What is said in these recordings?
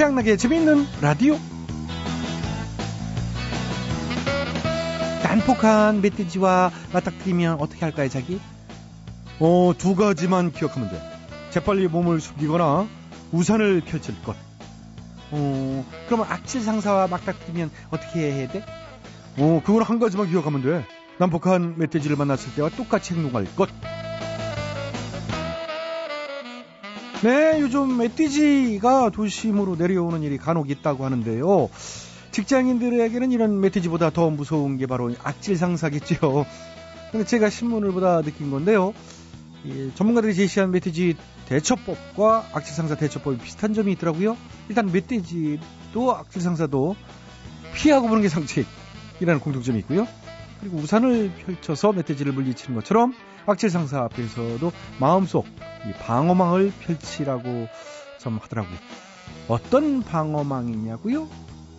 최양락의 재미있는 라디오 난폭한 멧돼지와 맞닥뜨리면 어떻게 할까요 자기? 어, 두 가지만 기억하면 돼. 재빨리 몸을 숙이거나 우산을 펼칠 것. 어, 그러면 악질 상사와 맞닥뜨리면 어떻게 해야 돼? 어, 그걸 한 가지만 기억하면 돼. 난폭한 멧돼지를 만났을 때와 똑같이 행동할 것. 네, 요즘 멧돼지가 도심으로 내려오는 일이 간혹 있다고 하는데요. 직장인들에게는 이런 멧돼지보다 더 무서운 게 바로 악질 상사겠죠. 근데 제가 신문을 보다 느낀 건데요. 전문가들이 제시한 멧돼지 대처법과 악질 상사 대처법이 비슷한 점이 있더라고요. 일단 멧돼지도 악질 상사도 피하고 보는 게 상책이라는 공통점이 있고요. 그리고 우산을 펼쳐서 멧돼지를 물리치는 것처럼 악질 상사 앞에서도 마음속 방어망을 펼치라고 좀 하더라고요. 어떤 방어망이냐고요?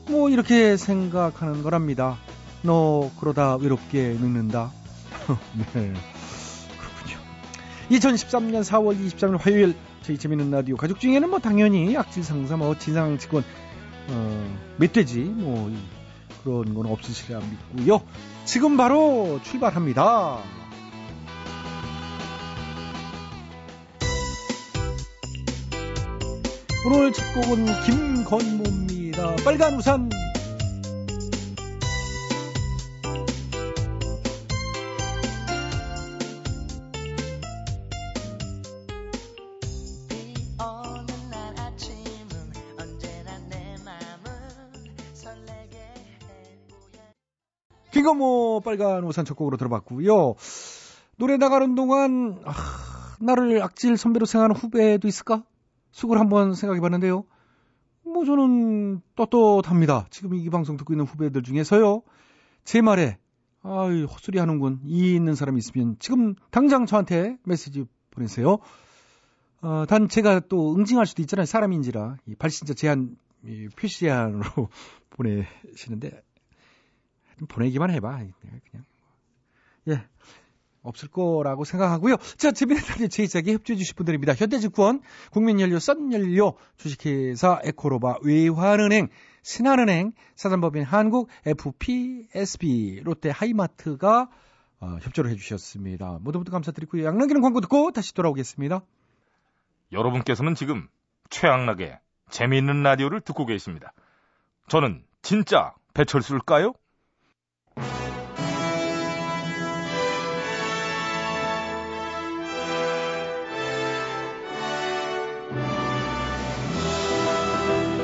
뭐 이렇게 생각하는 거랍니다. 너 그러다 외롭게 늙는다. 네. 그렇군요. 2013년 4월 23일 화요일 저희 재밌는 라디오 가족 중에는 뭐 당연히 악질 상사 뭐 진상 직원 어, 멧돼지 뭐 그런 건 없으시리라 믿고요. 지금 바로 출발합니다. 오늘 첫 곡은 김건모입니다. 빨간 우산. 김건모 빨간 우산 첫 곡으로 들어봤고요. 노래 나가는 동안 아, 나를 악질 선배로 생각하는 후배도 있을까? 속을 한번 생각해 봤는데요. 뭐 저는 떳떳합니다. 지금 이 방송 듣고 있는 후배들 중에서요. 제 말에 아이 헛소리 하는군 이 있는 사람이 있으면 지금 당장 저한테 메시지 보내세요. 어, 단 제가 또 응징할 수도 있잖아요. 사람인지라 이 발신자 제한 이 표시 제한으로 보내시는데 보내기만 해봐. 그냥 예 없을 거라고 생각하고요. 자, 재미있는 제작에 협조해 주실 분들입니다. 현대증권, 국민연료, 썬연료, 주식회사 에코로바, 외환은행, 신한은행, 사단법인 한국, FPSB, 롯데 하이마트가 어, 협조를 해주셨습니다. 모두 모두 감사드리고요. 양락기는 광고 듣고 다시 돌아오겠습니다. 여러분께서는 지금 최양락의 재미있는 라디오를 듣고 계십니다. 저는 진짜 배철수일까요?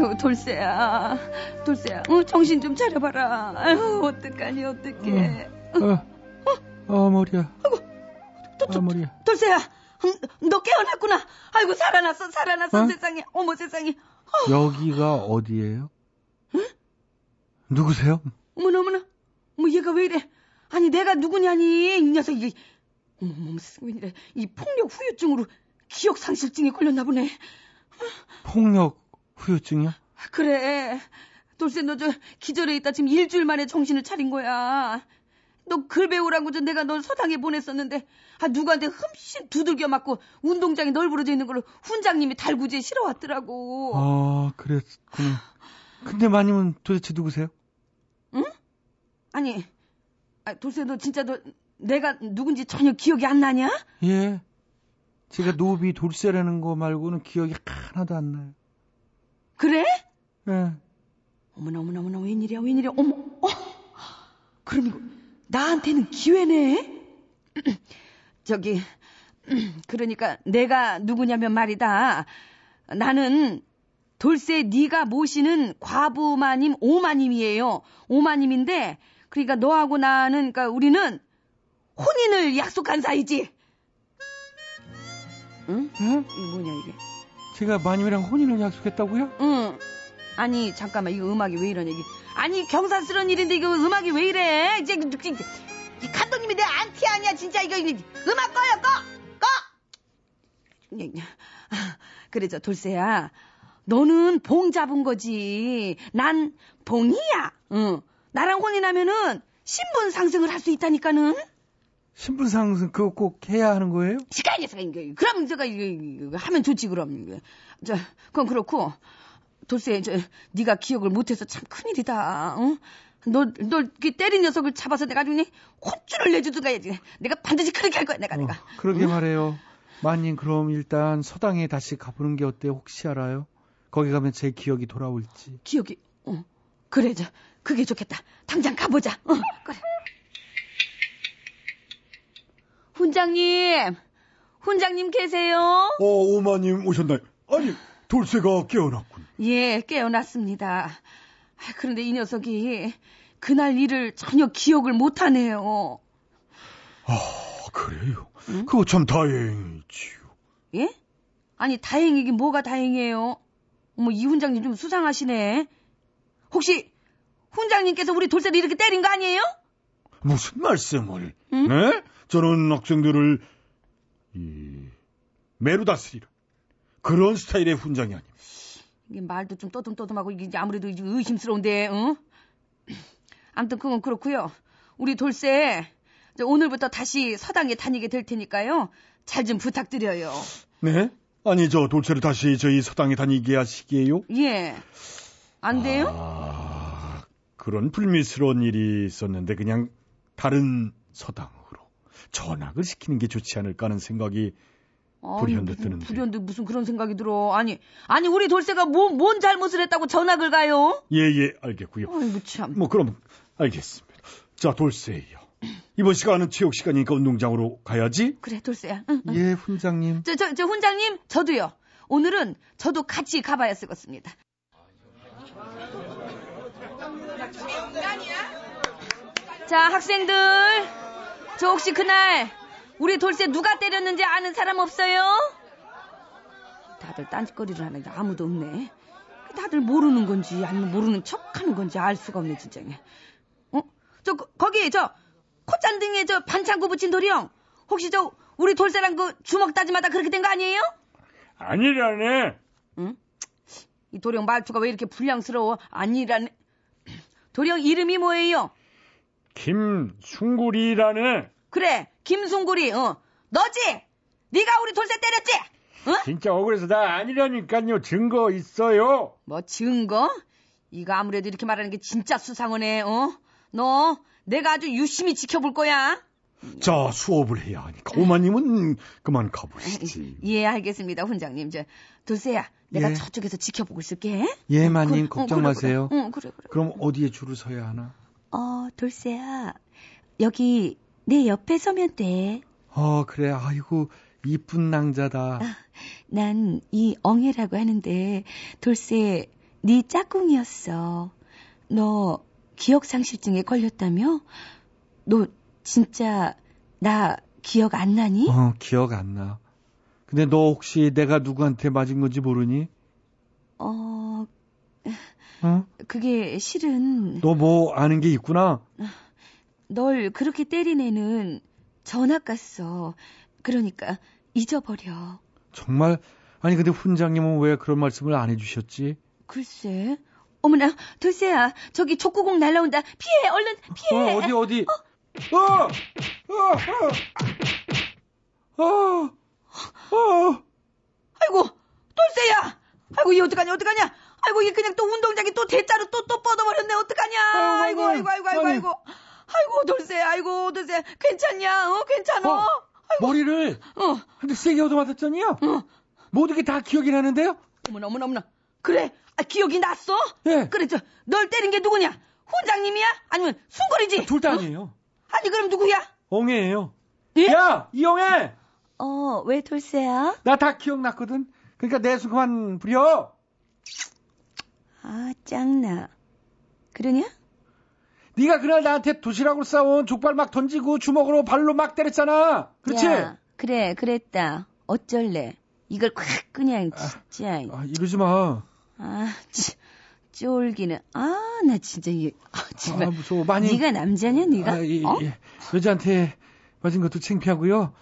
아유, 돌쇠야, 돌쇠야, 어, 정신 좀 차려봐라. 아유, 어떡하니, 어떡해. 어, 어, 어 머리야. 아이고, 도, 도, 아, 머리야. 돌쇠야, 음, 너 깨어났구나. 아이고, 살아났어, 살아났어, 어? 세상에. 어머, 세상에. 어. 여기가 어디예요? 응? 누구세요? 어머나, 어머나. 뭐, 얘가 왜 이래? 아니, 내가 누구냐니, 이 녀석, 이, 어머, 어머, 웬이래. 이 폭력 후유증으로 기억 상실증에 걸렸나 보네. 폭력 후유증이야? 그래. 돌쇠 너 저 기절해 있다 지금 일주일 만에 정신을 차린 거야. 너 글 배우라고 저 내가 널 서당에 보냈었는데 아 누구한테 흠씬 두들겨 맞고 운동장에 널브러져 있는 걸 훈장님이 달구지에 실어왔더라고. 아 그랬구나. 근데 마님은 도대체 누구세요? 응? 아니 아, 돌쇠 너 진짜 너 내가 누군지 전혀 기억이 안 나냐? 예. 제가 노비 돌쇠라는 거 말고는 기억이 하나도 안 나요. 그래? 네. 어머나 어머나 어머나 웬일이야 웬일이야 어머 어? 그럼 이거 나한테는 기회네 저기 그러니까 내가 누구냐면 말이다 나는 돌쇠 네가 모시는 과부마님 오마님이에요 오마님인데 그러니까 너하고 나는 그러니까 우리는 혼인을 약속한 사이지 응? 응? 이게 뭐냐 이게 제가 마님이랑 혼인을 약속했다고요? 응. 아니 잠깐만 이거 음악이 왜 이러냐 이게 아니 경사스러운 일인데 이거 음악이 왜 이래 이제 이 감독님이 내 안티 아니야 진짜 이거 음악 꺼요 꺼 꺼. 그래 저 돌쇠야 너는 봉 잡은 거지 난 봉이야. 응. 나랑 혼이 나면은 신분 상승을 할 수 있다니까는. 신분 상승 그거 꼭 해야 하는 거예요? 시간이 시간이 그럼 제가 이거, 하면 좋지 그럼. 저 그건 그렇고 돌쇠 저 네가 기억을 못해서 참 큰일이다. 응? 너너 때린 녀석을 잡아서 내가 아주 혼쭐을 내주든가 해야지. 내가 반드시 그렇게 할 거야 내가 어, 내가. 그러게 응? 말해요. 마님 그럼 일단 서당에 다시 가보는 게 어때? 혹시 알아요? 거기 가면 제 기억이 돌아올지. 기억이. 어. 그래 저 그게 좋겠다. 당장 가보자. 어, 그래. 훈장님, 훈장님 계세요? 어, 오마님 오셨나요? 아니, 돌쇠가 깨어났군. 예, 깨어났습니다. 아, 그런데 이 녀석이 그날 일을 전혀 기억을 못하네요. 아, 그래요? 응? 그거 참 다행이지요. 예? 아니, 다행이긴 뭐가 다행이에요? 어머, 이 훈장님 좀 수상하시네. 혹시 훈장님께서 우리 돌쇠를 이렇게 때린 거 아니에요? 무슨 말씀을? 응? 네? 저는 학생들을 이 매로 다스리는 그런 스타일의 훈장이 아닙니다. 이게 말도 좀 떠듬떠듬하고 이게 아무래도 의심스러운데, 응? 아무튼 그건 그렇고요. 우리 돌쇠 오늘부터 다시 서당에 다니게 될 테니까요. 잘 좀 부탁드려요. 네? 아니 저 돌쇠를 다시 저희 서당에 다니게 하시게요? 예. 안 돼요? 아, 그런 불미스러운 일이 있었는데 그냥 다른 서당으로 전학을 시키는 게 좋지 않을까 하는 생각이 불현듯 드는데. 불현듯 무슨 그런 생각이 들어. 아니, 아니 우리 돌쇠가 뭐, 뭔 잘못을 했다고 전학을 가요? 예, 예, 알겠고요. 아이고 참. 뭐 그럼 알겠습니다. 자, 돌쇠요. 이번 시간은 체육 시간이니까 운동장으로 가야지. 그래, 돌쇠야. 응, 응. 예, 훈장님. 저, 저, 저 훈장님, 저도요. 오늘은 저도 같이 가봐야 쓰겠습니다. 자, 학생들. 저 혹시 그날 우리 돌쇠 누가 때렸는지 아는 사람 없어요? 다들 딴짓거리를 하는데 아무도 없네. 다들 모르는 건지 아니면 모르는 척 하는 건지 알 수가 없네, 진짜. 어? 저, 거기, 저, 콧잔등에 저 반창고 붙인 도리형. 혹시 저, 우리 돌쇠랑 그 주먹 따지마다 그렇게 된 거 아니에요? 아니라네. 응? 이 도령 말투가 왜 이렇게 불량스러워? 아니라네. 도령 이름이 뭐예요? 김순구리라네. 그래, 김순구리. 어. 너지? 네가 우리 돌쇠 때렸지? 어? 진짜 억울해서 나 아니라니까요. 증거 있어요. 뭐 증거? 이거 아무래도 이렇게 말하는 게 진짜 수상하네. 어? 너 내가 아주 유심히 지켜볼 거야. 자, 수업을 해야 하니까. 오마님은 그만 가보시지. 예, 알겠습니다, 훈장님. 저, 돌쇠야, 내가 예. 저쪽에서 지켜보고 있을게. 예, 마님, 그, 걱정 어, 그래, 마세요. 그래. 응, 그래, 그래. 그럼 어디에 줄을 서야 하나? 어, 돌쇠야. 여기 내 옆에 서면 돼. 어, 그래. 아이고, 이쁜 낭자다. 아, 난이 엉애라고 하는데 돌쇠 네 짝꿍이었어. 너 기억상실증에 걸렸다며? 너 진짜 나 기억 안 나니? 어, 기억 안 나. 근데 너 혹시 내가 누구한테 맞은 건지 모르니? 어, 어? 그게 실은. 너 뭐 아는 게 있구나? 널 그렇게 때린 애는 전학 갔어. 그러니까 잊어버려. 정말? 아니 근데 훈장님은 왜 그런 말씀을 안 해주셨지? 글쎄. 어머나, 돌쇠야, 저기 족구공 날라온다. 피해, 얼른 피해. 어, 어디 어디? 어, 어, 어, 어, 어. 아이고, 돌쇠야. 아이고, 이 어떡하냐, 어떡하냐. 아이고, 이게 그냥 또 운동장이 또 대자로 또, 또 뻗어버렸네. 어떡하냐. 아이고, 아이고, 아이고, 아이고, 아이고. 아이고, 돌쇠, 아이고, 돌쇠. 괜찮냐? 어, 괜찮아? 어, 아이고. 머리를. 어. 근데 세게 얻어맞았잖니요? 어. 모두 게다 기억이 나는데요? 어머나, 어머나, 어머나. 그래, 아, 기억이 났어? 예. 그래, 저, 널 때린 게 누구냐? 훈장님이야? 아니면 순거리지? 아, 둘다 아니에요. 어? 아니, 그럼 누구야? 엉애예요. 예? 야, 이엉애! 어, 왜 돌쇠야? 나 다 기억났거든. 그러니까 내수 그만 부려. 아, 짱나. 그러냐? 네가 그날 나한테 도시락으로 싸온 족발 막 던지고 주먹으로 발로 막 때렸잖아. 그렇지? 야, 그래, 그랬다. 어쩔래. 이걸 콱 그냥 진짜. 아, 아 이러지 마. 아, 치, 쫄기는 아 나 진짜 이게 아, 정말 아, 무서워. 많이. 네가 남자냐 네가? 아, 이, 어? 이, 여자한테 맞은 것도 창피하고요.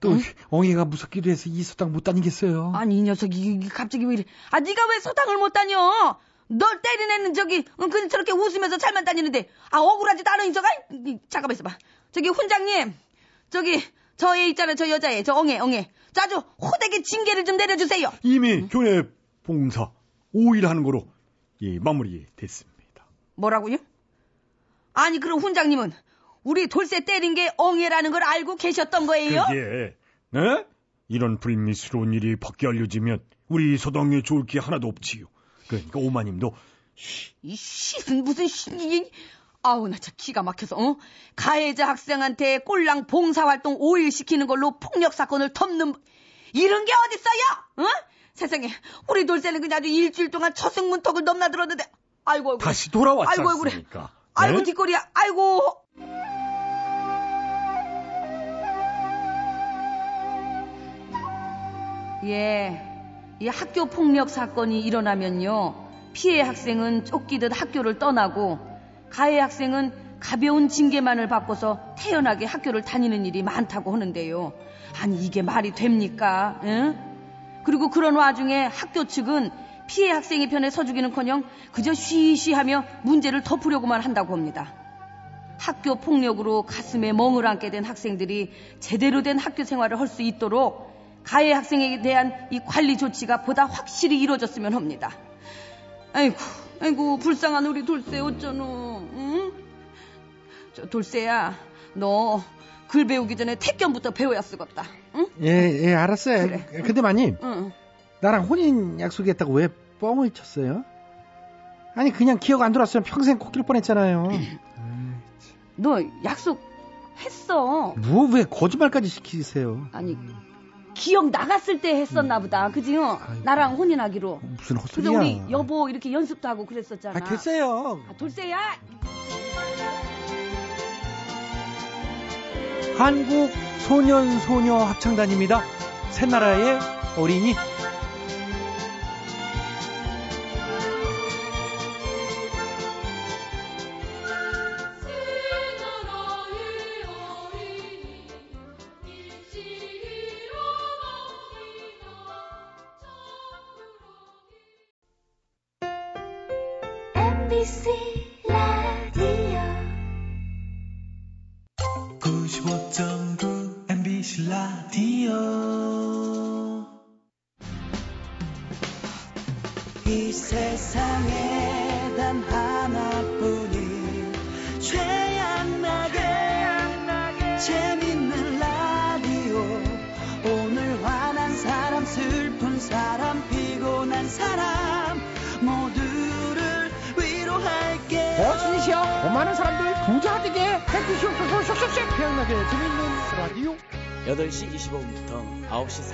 또 응? 엉이가 무섭기도 해서 이 서당 못 다니겠어요. 아니 이 녀석이 갑자기 왜 이래? 아 네가 왜 서당을 못 다녀? 널 때린 애는 저기 응, 그 저렇게 웃으면서 잘만 다니는데 아 억울하지도 않아 인저가? 이, 잠깐만 있어봐. 저기 훈장님 저기 저 애 있잖아 저 여자애 저 엉애 엉애 저 아주 호되게 징계를 좀 내려주세요. 이미 교회 봉사 5일 하는 거로 예, 마무리 됐습니다. 뭐라고요? 아니 그럼 훈장님은 우리 돌쇠 때린 게 엉애라는 걸 알고 계셨던 거예요? 그게 네? 이런 불미스러운 일이 밖에 알려지면 우리 소당에 좋을 게 하나도 없지요. 그러니까 오마님도 이 씨, 무슨 씨, 이- 아우, 나 진짜 기가 막혀서, 어? 가해자 학생한테 꼴랑 봉사활동 5일 시키는 걸로 폭력 사건을 덮는, 이런 게 어딨어요? 어? 세상에, 우리 돌쇠는 그냥 아주 일주일 동안 처승문턱을 넘나들었는데, 아이고, 아이고. 다시 돌아왔지 아이고, 아이고, 그래. 않습니까? 아이고, 네? 뒷골이야, 아이고. 예, 이 학교 폭력 사건이 일어나면요, 피해 학생은 쫓기듯 학교를 떠나고, 가해 학생은 가벼운 징계만을 받고서 태연하게 학교를 다니는 일이 많다고 하는데요. 아니, 이게 말이 됩니까? 응? 그리고 그런 와중에 학교 측은 피해 학생의 편에 서주기는 커녕 그저 쉬쉬하며 문제를 덮으려고만 한다고 합니다. 학교 폭력으로 가슴에 멍을 안게 된 학생들이 제대로 된 학교 생활을 할 수 있도록 가해 학생에 대한 이 관리 조치가 보다 확실히 이루어졌으면 합니다. 아이고, 아이고, 불쌍한 우리 돌쇠 어쩌노, 응? 저 돌쇠야, 너 글 배우기 전에 태견부터 배워야 쓰겄다, 응? 예, 예, 알았어요. 그래. 근데 마님, 응. 나랑 혼인 약속했다고 왜 뻥을 쳤어요? 아니, 그냥 기억 안 돌았으면 평생 코낄 뻔했잖아요. 너 약속 했어. 뭐, 왜 거짓말까지 시키세요? 아니, 기억 나갔을 때 했었나 보다. 그지? 어? 아이고. 나랑 혼인하기로. 무슨 그래서 헛소리야. 우리 여보 이렇게 연습도 하고 그랬었잖아. 아, 됐어요. 아, 돌쇠야! 한국 소년 소녀 합창단입니다. 새나라의 어린이.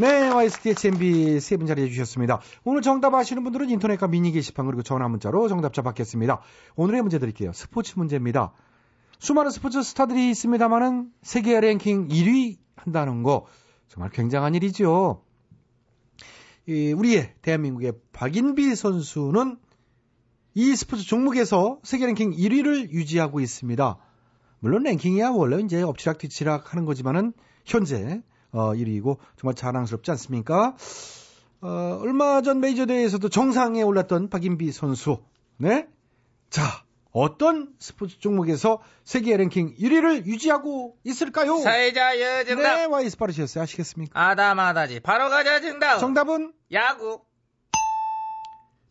네, YSTHMB 세 분 자리해 주셨습니다. 오늘 정답 아시는 분들은 인터넷과 미니 게시판 그리고 전화 문자로 정답자 받겠습니다. 오늘의 문제 드릴게요. 스포츠 문제입니다. 수많은 스포츠 스타들이 있습니다만은 세계 랭킹 1위 한다는 거 정말 굉장한 일이죠. 이 우리의 대한민국의 박인비 선수는 이 스포츠 종목에서 세계 랭킹 1위를 유지하고 있습니다. 물론 랭킹이야 원래 이제 엎치락 뒤치락 하는 거지만은 현재 어, 1위이고 정말 자랑스럽지 않습니까? 어, 얼마 전 메이저 대회에서도 정상에 올랐던 박인비 선수. 네? 자, 어떤 스포츠 종목에서 세계 랭킹 1위를 유지하고 있을까요? 사회자 여정답. 네, 와이스 빠르셨어요. 아시겠습니까? 아다마다지. 바로 가자 정답. 정답은 야구.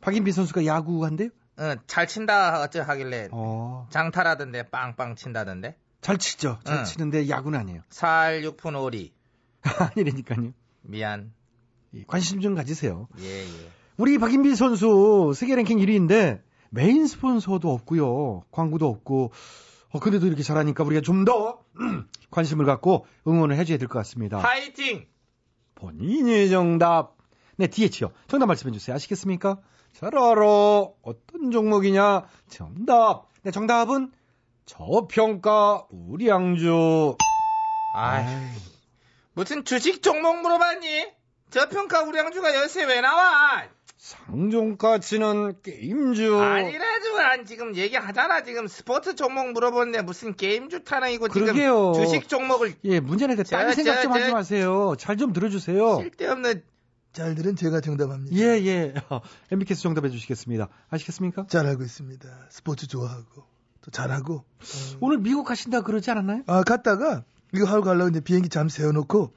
박인비 선수가 야구한대요? 응, 잘 친다 어쩌 하길래 어, 장타라던데 빵빵 친다던데. 잘 치죠. 잘 응. 치는데 야구는 아니에요. 할 6푼 5리. 아니라니까요. 미안. 관심 좀 가지세요. 예, 예. 우리 박인비 선수 세계 랭킹 1위인데 메인 스폰서도 없고요. 광고도 없고. 어, 근데도 이렇게 잘하니까 우리가 좀더 관심을 갖고 응원을 해줘야 될 것 같습니다. 파이팅! 본인이 정답. 네, 이대호요. 정답 말씀해 주세요. 아시겠습니까? 잘 알아. 어떤 종목이냐? 정답. 네, 정답은 저평가 우량주. 아이, 무슨 주식 종목 물어봤니? 저평가 우량주가 요새 왜 나와? 상종가치는 게임주. 아니라지만 지금 얘기하잖아. 지금 스포츠 종목 물어보는데 무슨 게임주 타령이고 그러게요. 지금 주식 종목을 예, 문제는 딴 저, 생각 저, 좀 하지 저- 마세요. 잘 좀 들어주세요. 쓸데없는 잘 들은 제가 정답합니다. 예, 예. MBK에서 정답해 주시겠습니다. 아시겠습니까? 잘 알고 있습니다. 스포츠 좋아하고 또 잘하고. 어. 오늘 미국 가신다 그러지 않았나요? 아 갔다가 이거 하고 가려고 이제 비행기 잠 세워놓고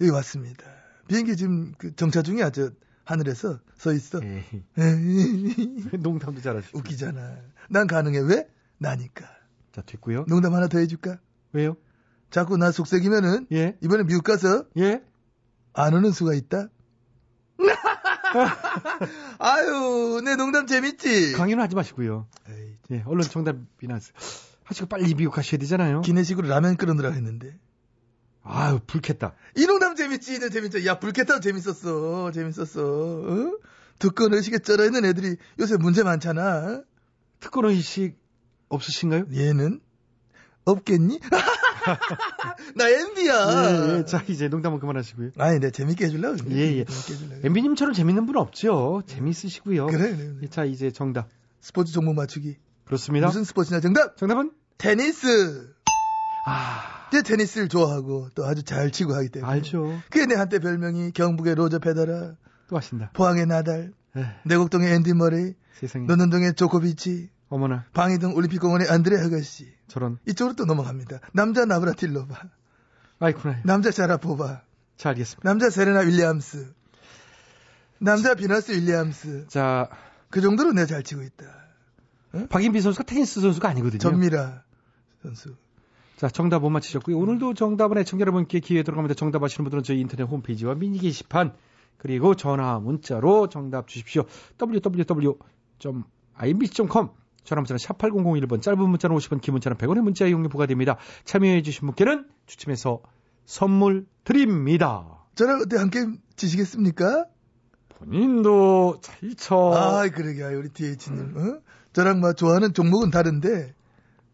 여기 왔습니다. 비행기 지금 그 정차 중이야. 저 하늘에서 서 있어. 예. 농담도 잘하시고. 웃기잖아. 난 가능해. 왜? 나니까. 자, 됐고요. 농담 하나 더 해줄까? 왜요? 자꾸 나 속삭이면은 예? 이번에 미국 가서 예? 안 오는 수가 있다. 아유, 내 농담 재밌지? 강요는 하지 마시고요. 에이, 예, 얼른 정답이나 하시고 빨리 미국 가셔야 되잖아요. 기내식으로 라면 끓여놓으라 했는데. 아유, 불켰다. 이 농담 재밌지? 너 재밌죠? 야, 불쾌타도 재밌었어. 재밌었어. 어? 두꺼운 의식에 쩔어 있는 애들이 요새 문제 많잖아. 특권 의식 없으신가요? 얘는 없겠니? 나 MB야. 예, 예. 자, 이제 농담은 그만하시고요. 아니, 내가 재밌게 해주려고. 예, 예. 엠비님처럼 재밌는 분 없죠? 재밌으시고요. 그래, 그래, 그래. 예, 자, 이제 정답. 스포츠 종목 맞추기. 그렇습니다. 무슨 스포츠냐 정답? 정답은? 테니스. 아, 제 테니스를 좋아하고 또 아주 잘 치고 하기 때문에. 알죠. 그게 내 한때 별명이 경북의 로저 페더라, 또 하신다. 포항의 나달, 에, 내곡동의 앤디 머레이, 세상에. 노년동의 조코비치, 어머나, 방이동 올림픽공원의 안드레 아가씨. 저런. 이쪽으로 또 넘어갑니다. 남자 나브라틸로바, 아이쿠나. 남자 샤라포바, 자, 알겠습니다. 남자 세레나 윌리엄스, 남자 비너스 윌리엄스. 자, 그 정도로 내가 잘 치고 있다. 박인비 선수가 테니스 선수가 아니거든요. 전미라 선수. 자, 정답 못 맞히셨고요. 오늘도 정답은 애청자 여러분께 기회 들어갑니다. 정답 아시는 분들은 저희 인터넷 홈페이지와 미니 게시판 그리고 전화 문자로 정답 주십시오. www.imbc.com 전화 문자는 샵 8001번 짧은 문자는 50원 긴 문자는 100원의 문자 이용료 부과됩니다. 참여해 주신 분께는 추첨해서 선물 드립니다. 저랑 어때 함께 지시겠습니까? 본인도 잘 쳐. 아, 그러게, 아, 우리 DH님, 어? 저랑 막 좋아하는 종목은 다른데,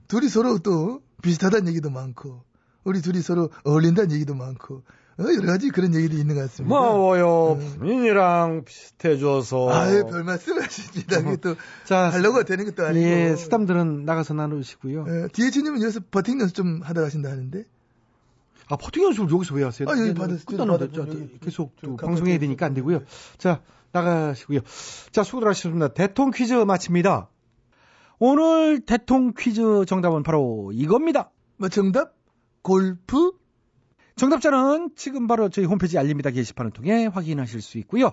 둘이 서로 또 비슷하다는 얘기도 많고, 우리 둘이 서로 어울린다는 얘기도 많고, 어, 여러 가지 그런 얘기도 있는 것 같습니다. 고마워요. 본인이랑 비슷해줘서. 아유, 별 말씀 하십니다. 그게 또, 자, 하려고 되는 것도 아니고. 예, 스담들은 나가서 나누시고요. 예, DH님은 여기서 버팅 연습 좀 하다 가신다 하는데, 아, 포팅 연습을 여기서 왜 하세요? 아, 여기 예, 받았- 끝났는데 받았- 자, 여기 계속 저또 방송해야 되니까 안 네. 되고요. 자, 나가시고요. 자, 수고들 하셨습니다. 대통 퀴즈 마칩니다. 오늘 대통 퀴즈 정답은 바로 이겁니다. 뭐 정답? 골프? 정답자는 지금 바로 저희 홈페이지 알립니다 게시판을 통해 확인하실 수 있고요.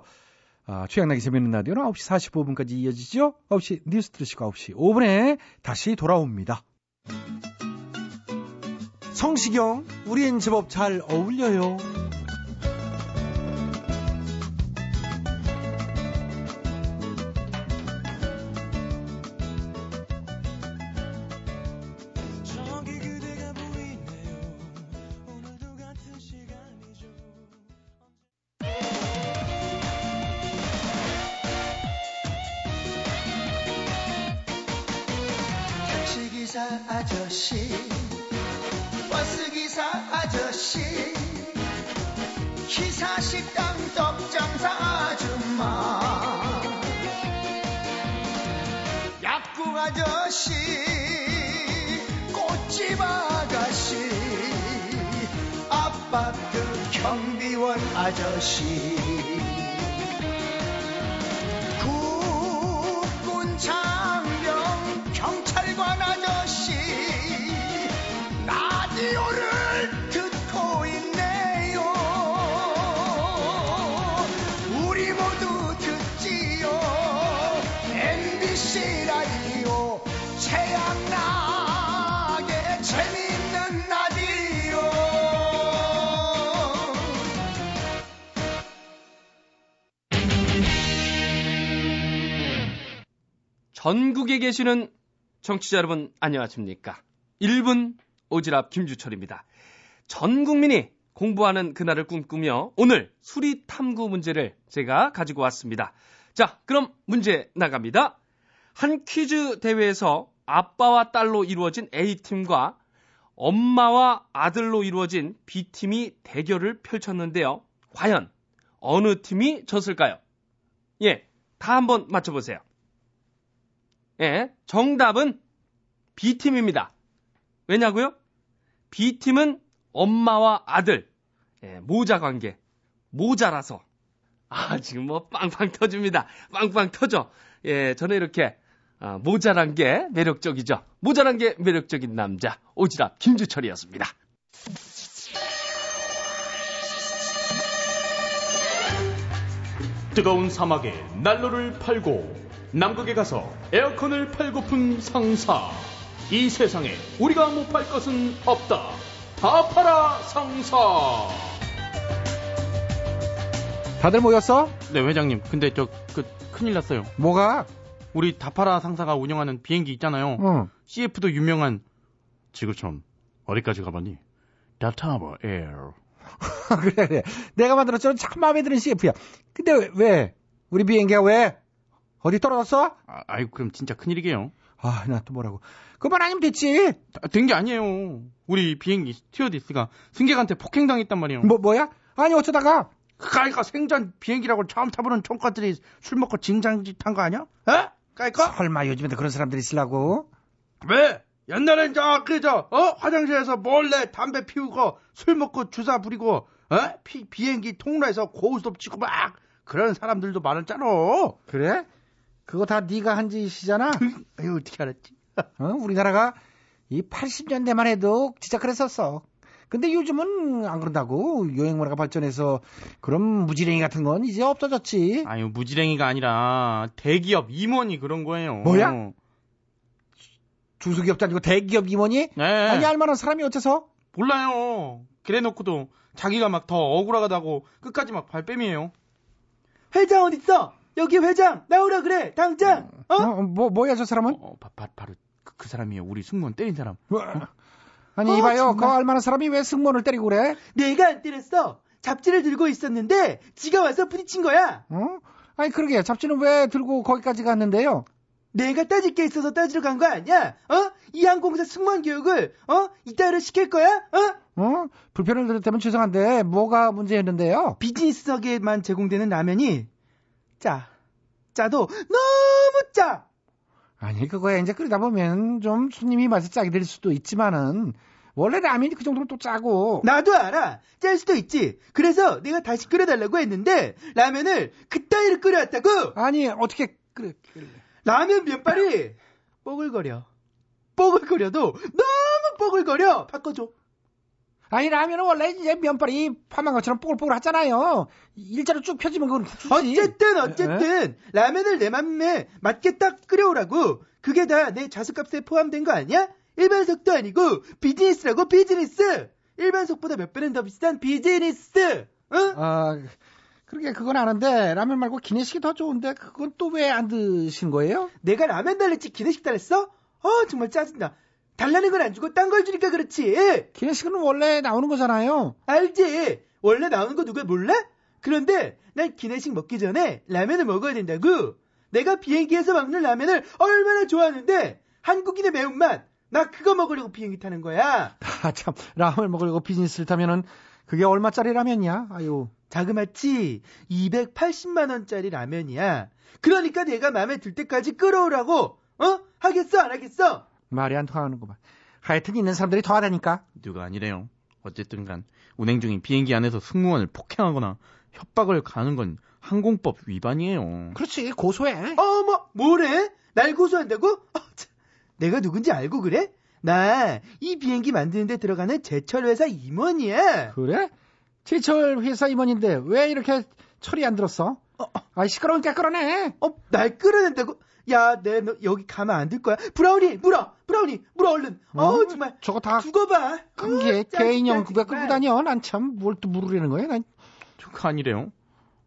아, 최양락의 재미있는 라디오는 9시 45분까지 이어지죠. 9시 뉴스 들으시고 9시 5분에 다시 돌아옵니다. 성시경, 우리엔 제법 잘 어울려요. 전국에 계시는 정치자 여러분 안녕하십니까? 1분 오지랖 김주철입니다. 전 국민이 공부하는 그날을 꿈꾸며 오늘 수리 탐구 문제를 제가 가지고 왔습니다. 자, 그럼 문제 나갑니다. 한 퀴즈 대회에서 아빠와 딸로 이루어진 A팀과 엄마와 아들로 이루어진 B팀이 대결을 펼쳤는데요. 과연 어느 팀이 졌을까요? 예, 다 한번 맞춰보세요. 예, 정답은 B팀입니다. 왜냐고요? B팀은 엄마와 아들, 예, 모자 관계, 모자라서. 아, 지금 뭐 빵빵 터집니다. 빵빵 터져. 예, 저는 이렇게 아, 모자란 게 매력적이죠. 모자란 게 매력적인 남자 오지랖 김주철이었습니다. 뜨거운 사막에 난로를 팔고 남극에 가서 에어컨을 팔고픈 상사. 이 세상에 우리가 못 팔 것은 없다. 다 팔아 상사. 다들 모였어? 네 회장님 근데 저 그 큰일 났어요 뭐가? 우리 다파라 상사가 운영하는 비행기 있잖아요 응. CF도 유명한 지구촌 어디까지 가봤니? 다타버 에어 그래, 그래. 내가 만들었잖아. 참 마음에 드는 CF야. 근데 왜, 왜? 우리 비행기가 왜? 어디 떨어졌어? 아, 아이고 그럼 진짜 큰일이게요 아, 나 또 뭐라고. 그만 아니면 됐지. 된 게 아니에요 우리 비행기 스튜어디스가 승객한테 폭행당했단 말이에요 뭐, 뭐야? 아니, 어쩌다가. 까이까 생전 비행기라고 처음 타보는 총각들이 술 먹고 징장짓 한거 아니야? 에? 까이까? 설마 요즘에도 그런 사람들이 있으려고? 왜? 옛날엔 저, 그, 저, 어? 화장실에서 몰래 담배 피우고, 술 먹고 주사 부리고, 어? 피, 비행기 통로에서 고스톱 치고 막, 그런 사람들도 많았잖아. 그래? 그거 다 네가 한 짓이잖아. 아유, 어떻게 알았지? 어? 우리나라가 이 80년대만 해도 진짜 그랬었어. 근데 요즘은 안 그런다고. 여행 문화가 발전해서 그런 무지랭이 같은 건 이제 없어졌지. 아유, 무지랭이가 아니라, 대기업 임원이 그런 거예요. 뭐야? 중소기업도 아니고 대기업 임원이? 네. 아니 알만한 사람이 어째서? 몰라요. 그래 놓고도 자기가 막 더 억울하다고 끝까지 막 발뺌이에요. 회장 어딨어? 여기 회장 나오라 그래 당장 어? 어, 뭐 뭐야 저 사람은? 어, 바, 바, 바로 그, 그 사람이에요. 우리 승무원 때린 사람. 아니 어, 이봐요. 정말. 그 알만한 사람이 왜 승무원을 때리고 그래? 내가 안 때렸어 잡지를 들고 있었는데 지가 와서 부딪힌 거야 어? 아니 그러게 잡지는 왜 들고 거기까지 갔는데요? 내가 따질 게 있어서 따지러 간 거 아니야 어? 이 항공사 승무원 교육을 어? 이따위로 시킬 거야 어? 어? 불편을 드렸다면 죄송한데 뭐가 문제였는데요? 비즈니스석에만 제공되는 라면이 짜. 짜도 너무 짜. 아니 그거야 이제 끓이다 보면 좀 손님이 맛이 짜게 될 수도 있지만은 원래 라면이 그 정도는 또 짜고. 나도 알아. 짤 수도 있지. 그래서 내가 다시 끓여달라고 했는데 라면을 그따위로 끓여왔다고. 아니 어떻게 끓여 라면 면발이 뽀글거려. 뽀글거려도 너무 뽀글거려. 바꿔줘. 아니 라면은 원래 이제 면발이 파만 것처럼 뽀글뽀글 하잖아요 일자로 쭉 펴지면 그건 국수지 어쨌든 어쨌든 라면을 내 맘에 맞게 딱 끓여오라고. 그게 다 내 자습값에 포함된 거 아니야? 일반석도 아니고 비즈니스라고 비즈니스. 일반석보다 몇 배는 더 비싼 비즈니스. 응? 아 그러게 그건 아는데 라면 말고 기내식이 더 좋은데 그건 또 왜 안 드신 거예요? 내가 라면 달랬지 기내식 달랬어? 어 정말 짜증나. 달라는 건 안 주고 딴 걸 주니까 그렇지. 기내식은 원래 나오는 거잖아요 알지? 원래 나오는 거 누가 몰라? 그런데 난 기내식 먹기 전에 라면을 먹어야 된다고. 내가 비행기에서 먹는 라면을 얼마나 좋아하는데 한국인의 매운맛. 나 그거 먹으려고 비행기 타는 거야. 아 참 라면 먹으려고 비즈니스를 타면은 그게 얼마짜리 라면이야 아유 자그마치 280만 원짜리 라면이야. 그러니까 내가 마음에 들 때까지 끌어오라고. 어? 하겠어 안 하겠어? 말이 안 통하는구만 하여튼 있는 사람들이 더하다니까 누가 아니래요. 어쨌든 간 운행 중인 비행기 안에서 승무원을 폭행하거나 협박을 가는 건 항공법 위반이에요. 그렇지 고소해 어머 뭐래? 날 고소한다고? 어, 참. 내가 누군지 알고 그래? 나 이 비행기 만드는데 들어가는 제철 회사 임원이야. 그래? 제철 회사 임원인데 왜 이렇게 철이 안 들었어? 아 시끄러우니까 끌어내 어, 날 끌어낸다고? 야, 내너 여기 가면 안 될 거야. 브라우니, 물어, 브라우니, 물어 얼른. 어, 어? 정말 저거 다 죽어봐. 관계 어, 개인형 그거. 끌고 다녀 난 참 뭘 또 물으려는 거야 난 그거 아니래요.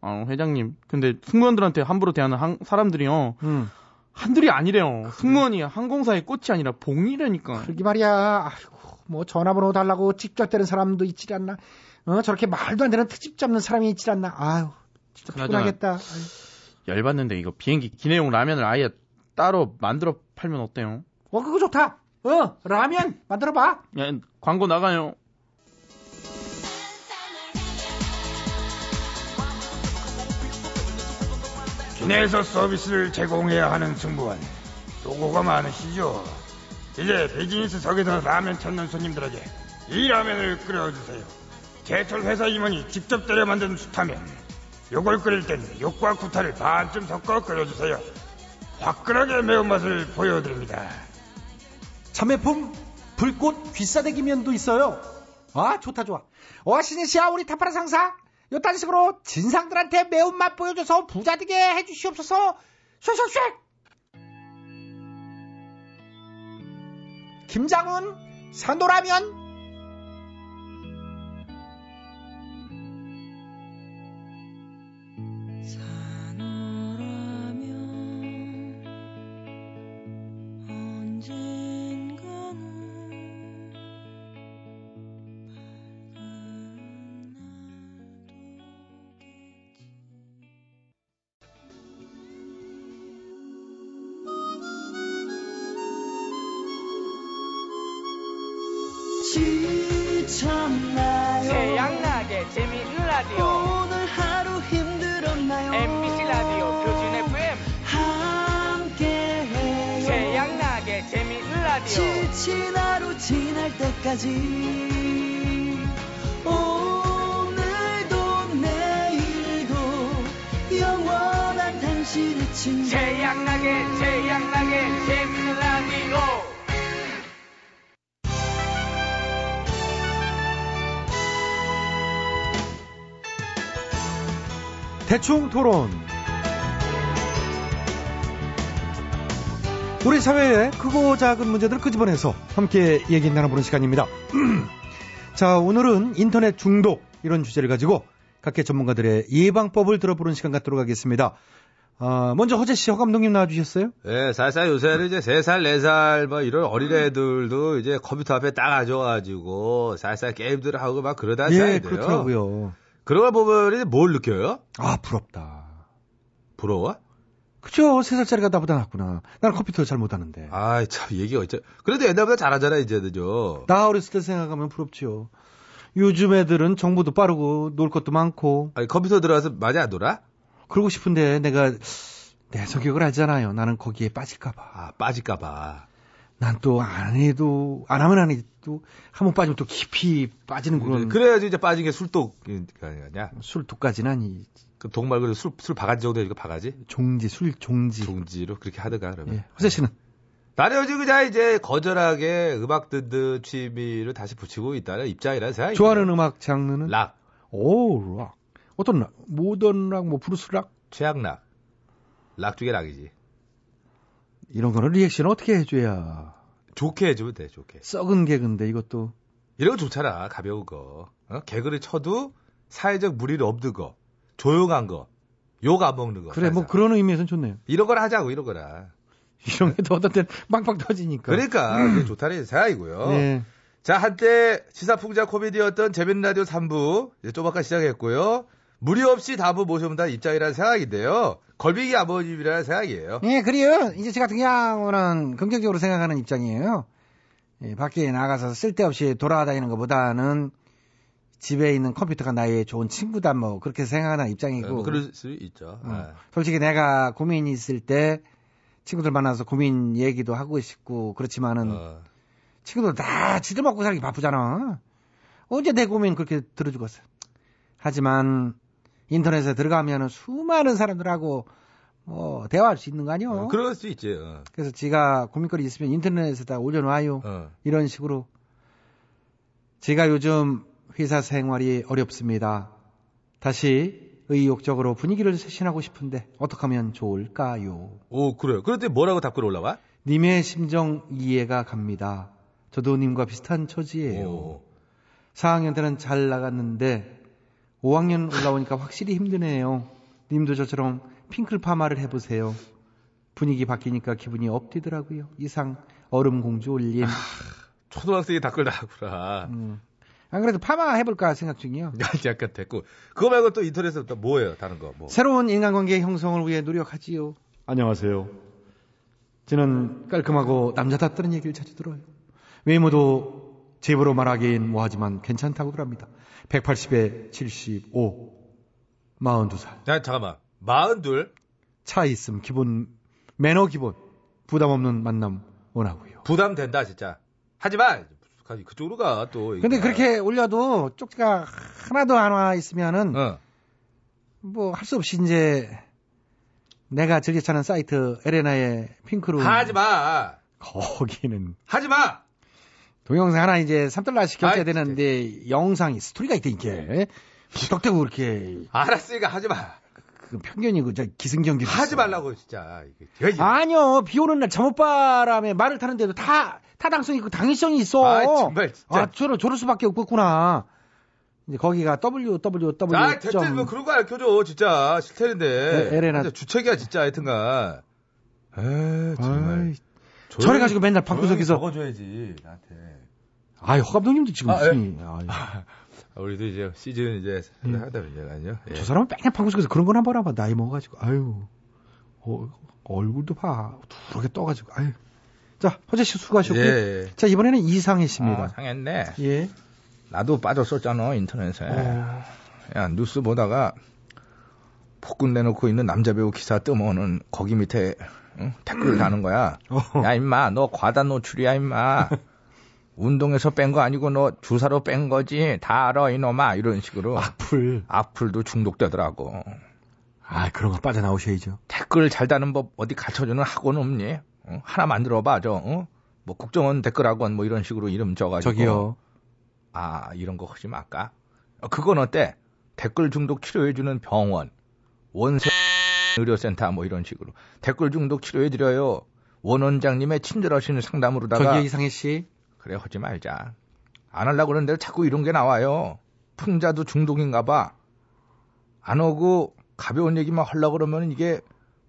어, 회장님. 근데 승무원들한테 함부로 대하는 항- 사람들이요. 음. 한둘이 아니래요. 승무원이 항공사의 꽃이 아니라 봉이라니까. 그러게 말이야. 아이고, 뭐 전화번호 달라고 직접 대는 사람도 있지 않나. 어, 저렇게 말도 안 되는 특집 잡는 사람이 있지 않나. 아유, 진짜 그나저나 피곤하겠다. 아유. 열받는데 이거 비행기 기내용 라면을 아예 따로 만들어 팔면 어때요? 어, 그거 좋다. 어, 라면 만들어 봐. 야, 광고 나가요. 기내에서 서비스를 제공해야 하는 승무원 노고가 많으시죠? 이제 비즈니스석에서 라면 찾는 손님들에게 이 라면을 끓여주세요. 제철 회사 임원이 직접 때려 만든 수타면 요걸 끓일 땐 욕과 구타를 반쯤 섞어 끓여주세요. 화끈하게 매운맛을 보여드립니다. 참외품 불꽃 귀싸대기면도 있어요. 아, 좋다, 좋아. 와, 신이시야, 우리 타파라 상사. 요딴 식으로 진상들한테 매운맛 보여줘서 부자 되게 해주시옵소서. 쉑쉑쉑! 김장훈, 산도라면, 태양나게 태양나게 재미있는 라디오 대충 토론. 우리 사회의 크고 작은 문제들을 끄집어내서 함께 얘기 나눠보는 시간입니다. 자, 오늘은 인터넷 중독 이런 주제를 가지고 각계 전문가들의 예방법을 들어보는 시간 갖도록 하겠습니다. 아, 먼저 허재 씨, 허 감독님 나와주셨어요? 예, 살살 요새는 이제 3살, 4살, 뭐 이런 어린애들도 이제 컴퓨터 앞에 딱 앉아가지고 살살 게임들을 하고 막 그러다 예, 사이에요. 그렇더라고요. 그런 걸 보면 이제 뭘 느껴요? 아, 부럽다. 부러워? 그죠? 세 살짜리가 나보다 낫구나. 나는 컴퓨터 잘 못하는데. 아이, 참, 얘기가 어쩌. 그래도 옛날보다 잘하잖아, 이제는요. 나 어렸을 때 생각하면 부럽죠. 요즘 애들은 정보도 빠르고 놀 것도 많고. 아니, 컴퓨터 들어가서 많이 안 놀아? 그러고 싶은데 내가 내 성격을 알잖아요. 나는 거기에 빠질까봐. 아, 빠질까봐. 난 또 안 해도, 안 하면 안 해도, 한 번 빠지면 또 깊이 빠지는 그런. 그래야지 이제 빠진 게 술독, 아니야? 술독까지는 아니. 그독 말고 술, 술 바가지 정도 되니까 바가지? 종지, 술 종지. 종지로 그렇게 하든가, 그러면. 예. 허재 씨는? 나는 요즘 그냥 이제 거절하게 음악 듣는 취미를 다시 붙이고 있다는 입장이라 생각이 좋아하는 음악 장르는? 락. 오, 락. 어떤 락? modern rock, 뭐 blues rock? 최악 락. 락 중에 락이지. 이런 거는 리액션 어떻게 해줘야. 좋게 해주면 돼, 좋게. 썩은 개그인데 이것도. 이런 거 좋잖아, 가벼운 거. 어? 개그를 쳐도 사회적 무리를 없는 거. 조용한 거. 욕 안 먹는 거. 그래, 뭐 그런 의미에서는 좋네요. 이런 걸 하자고, 이런 거라. 이런 게 또 어떤 때는 빵빵 터지니까. 그러니까, 그게 좋다는 생각이고요. 네. 자, 한때 시사풍자 코미디였던 재밌는 라디오 3부, 이제 좀 아까 시작했고요. 무리 없이 다부 모셔본다는 입장이라는 생각인데요. 걸빙이 아버님이라는 생각이에요. 예, 그래요. 이제 저 같은 경우는 긍정적으로 생각하는 입장이에요. 예, 밖에 나가서 쓸데없이 돌아다니는 것보다는 집에 있는 컴퓨터가 나의 좋은 친구다 뭐 그렇게 생각하는 입장이고. 뭐 그럴 수 있죠. 음, 네. 솔직히 내가 고민이 있을 때 친구들 만나서 고민 얘기도 하고 싶고 그렇지만은 어. 친구들 다 지들 먹고 살기 바쁘잖아. 언제 내 고민 그렇게 들어주겠어. 하지만 인터넷에 들어가면은 수많은 사람들하고 뭐 대화할 수 있는 거 아니요? 어, 그럴 수 있지. 어. 그래서 지가 고민거리 있으면 인터넷에다 올려놔요. 어. 이런 식으로. 제가 요즘 회사 생활이 어렵습니다. 다시 의욕적으로 분위기를 쇄신하고 싶은데 어떻게 하면 좋을까요? 오, 그래요. 그런데 뭐라고 답글 올라와? 님의 심정 이해가 갑니다. 저도 님과 비슷한 처지예요. 오. 4학년 때는 잘 나갔는데 5학년 올라오니까 확실히 힘드네요. 님도 저처럼 핑클 파마를 해보세요. 분위기 바뀌니까 기분이 업되더라고요. 이상 얼음 공주 올림. 초등학생이 댓글 나구나. 음. 안 그래도 파마 해볼까 생각 중이요. 약간 됐고. 그거 말고 또 인터넷에 또 뭐예요? 다른 거 뭐. 새로운 인간관계 형성을 위해 노력하지요. 안녕하세요. 저는 깔끔하고 남자답다는 얘기를 자주 들어요. 외모도 제보로 말하기엔 뭐하지만 괜찮다고 그럽니다. 180에 75, 42살. 야, 잠깐만. 42? 차 있음 기본, 매너 기본, 부담 없는 만남 원하고요. 부담된다, 진짜. 하지 마! 그쪽으로 가, 또. 근데 그렇게 올려도 쪽지가 하나도 안 와 있으면은, 어. 뭐, 할 수 없이 이제, 내가 즐겨 찾는 사이트, 에레나의 핑크룸. 하지 마! 거기는. 하지 마! 동영상 하나 이제 3달러씩 결제해야 아이, 되는데, 영상이 스토리가 있다, 이게. 무턱대고 그렇게. 알았으니까 하지 마! 그 편견이고, 저 기승전결. 하지 말라고, 진짜. 이게, 이게. 아니요, 비 오는 날 잠옷바람에 말을 타는데도 다, 타당성이 있고 당위성이 있어. 아이, 정말, 진짜. 아, 저러, 저럴 수밖에 없겠구나. 이제 거기가 www. 아, 대체 뭐 그런 거 알려줘, 진짜. 싫다는데. 에- 에레나- 진짜 주책이야, 진짜, 하여튼간. 에이, 정말. 저래 가지고 맨날 방구석에서. 적어줘야지, 나한테. 아이, 허 감독님도 지금 아, 무슨. 아유. 아, 우리도 이제 시즌 이제 하다 보니까 아니요. 예. 저 사람은 맨날 방구석에서 그런 건 한번 해봐. 나이 먹어가지고. 아유. 어, 얼굴도 봐. 두르게 떠가지고. 아유. 자, 허재 씨 수고하셨고요. 예, 예. 자, 이번에는 이상해 씨입니다. 아, 상했네. 예. 나도 빠졌었잖아, 인터넷에. 어. 야, 뉴스 보다가 폭군 내놓고 있는 남자 배우 기사 뜨면은 거기 밑에 응? 댓글 다는 거야. 야, 임마, 너 과다 노출이야, 임마. 운동에서 뺀 거 아니고 너 주사로 뺀 거지. 다 알아, 이놈아. 이런 식으로. 악플. 악플도 중독되더라고. 아, 그런 거 빠져나오셔야죠. 댓글 잘 다는 법 어디 가르쳐주는 학원 없니? 어? 하나 만들어봐, 저, 어? 뭐 국정원 댓글학원 뭐 이런 식으로 이름 적어가지고. 저기요. 아, 이런 거 하지 말까? 어, 그건 어때? 댓글 중독 치료해주는 병원, 원세 의료센터 뭐 이런 식으로. 댓글 중독 치료해 드려요. 원 원장님의 친절하신 상담으로다가. 저기요, 이상해 씨. 그래, 하지 말자. 안 하려고 그러는데 자꾸 이런 게 나와요. 풍자도 중독인가 봐. 안 오고 가벼운 얘기만 하려고 그러면 이게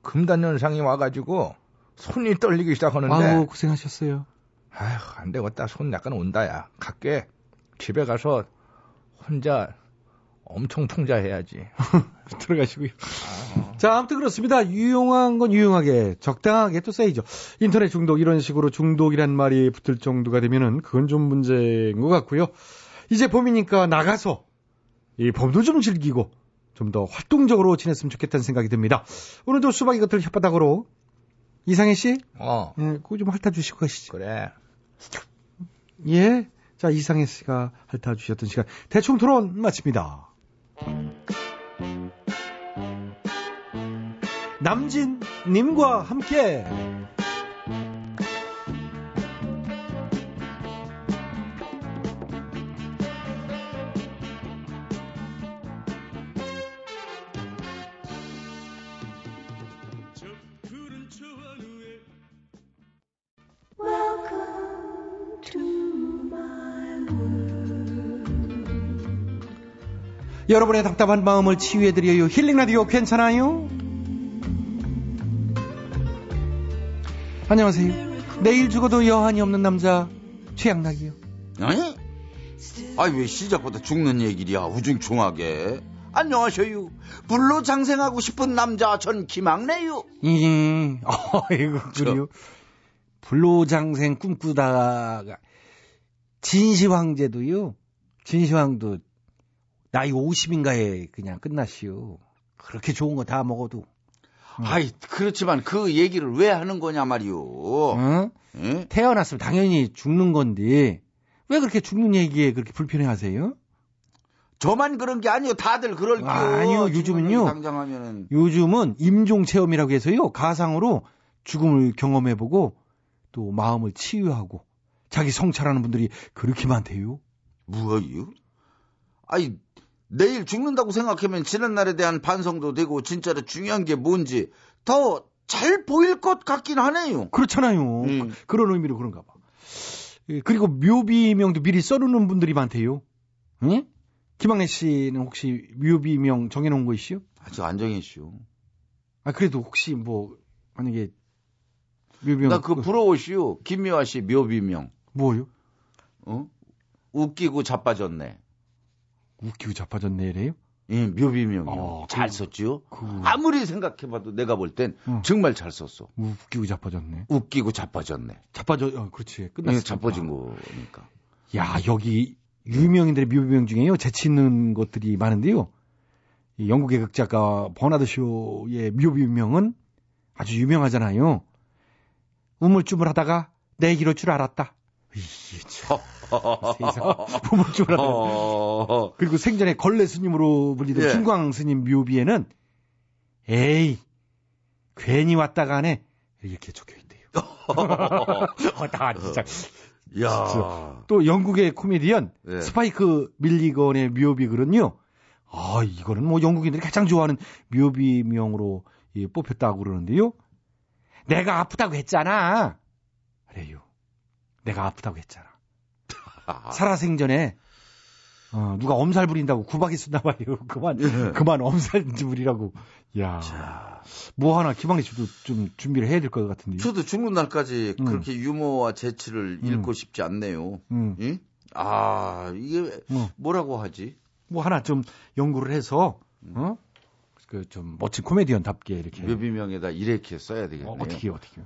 금단 현상이 와가지고 손이 떨리기 시작하는데. 아우, 고생하셨어요. 아휴, 안 되겠다. 손 약간 온다, 야. 갈게. 집에 가서 혼자 엄청 풍자해야지. 들어가시고요. 자, 아무튼 그렇습니다. 유용한 건 유용하게, 적당하게 또 써야죠. 인터넷 중독, 이런 식으로 중독이란 말이 붙을 정도가 되면은 그건 좀 문제인 것 같고요. 이제 봄이니까 나가서 이 봄도 좀 즐기고 좀 더 활동적으로 지냈으면 좋겠다는 생각이 듭니다. 오늘도 수박 이것들 혓바닥으로 이상해 씨? 어. 예, 그거 좀 핥아주시고 가시죠. 그래. 예. 자, 이상해 씨가 핥아주셨던 시간. 대충 토론 마칩니다. 남진님과 함께 여러분의 답답한 마음을 치유해드려요. 힐링 라디오 괜찮아요? 안녕하세요. 내일 죽어도 여한이 없는 남자 최양락이요. 아니? 아니 왜 시작부터 죽는 얘기야 우중충하게 안녕하셔요 불로 장생하고 싶은 남자 전 김학래요 예. 어이구 그래요. 불로 장생 꿈꾸다가 진시황제도요. 진시황도 나이 50인가에 그냥 끝났시오. 그렇게 좋은 거 다 먹어도. 아이 그렇지만 그 얘기를 왜 하는 거냐 말이오 응? 예? 태어났으면 당연히 죽는 건데 왜 그렇게 죽는 얘기에 그렇게 불편해하세요? 저만 그런 게 아니오 다들 그럴게요 아 니요, 요즘은요. 당장 하면은 요즘은 임종 체험이라고 해서요 가상으로 죽음을 경험해보고 또 마음을 치유하고 자기 성찰하는 분들이 그렇게 많대요. 뭐요? 아이 내일 죽는다고 생각하면 지난 날에 대한 반성도 되고 진짜로 중요한 게 뭔지 더 잘 보일 것 같긴 하네요. 그렇잖아요. 음. 그런 의미로 그런가 봐. 예, 그리고 묘비명도 미리 써놓는 분들이 많대요. 응? 김학래 씨는 혹시 묘비명 정해놓은 거 있어요? 아직 안 정했슈. 아 그래도 혹시 뭐 만약에 묘비명. 나 그거 부러워시오. 김미화 씨 묘비명. 뭐요? 어? 웃기고 자빠졌네. 웃기고 자빠졌네, 이래요? 예, 묘비명이요. 어, 잘 그- 썼지요? 그- 아무리 생각해봐도 내가 볼땐 어. 정말 잘 썼어. 웃기고 자빠졌네. 웃기고 자빠졌네. 자빠져, 어, 그렇지. 예, 끝났어. 자빠진 거니까. 야, 여기 유명인들의 묘비명 중에요. 재치 있는 것들이 많은데요. 이 영국의 극작가 버나드 쇼의 묘비명은 아주 유명하잖아요. 우물쭈물 하다가 내 이럴 줄 알았다. 이게 참. 하다가. 어, 그리고 생전에 걸레 스님으로 불리던 예. 김광 스님 묘비에는 에이 괜히 왔다 가네 이렇게 적혀 있대요. 어, 다 진짜. 야. 진짜. 또 영국의 코미디언 예. 스파이크 밀리건의 묘비 글은요. 아 이거는 뭐 영국인들이 가장 좋아하는 묘비명으로 예, 뽑혔다고 그러는데요. 내가 아프다고 했잖아. 그래요. 내가 아프다고 했잖아. 살아생전에 어, 누가 엄살 부린다고 구박이 쓰나 봐요. 그만 예. 그만 엄살 부리라고. 야. 뭐 하나 김학래 씨도 좀 준비를 해야 될 것 같은데. 저도 죽는 날까지 음. 그렇게 유머와 재치를 음. 잃고 싶지 않네요. 음. 예? 아, 이게 뭐, 뭐라고 하지? 뭐 하나 좀 연구를 해서 어? 그 좀 멋진 코미디언답게 이렇게 묘비명에다 이렇게 써야 되겠네요. 어, 어떻게 어떻게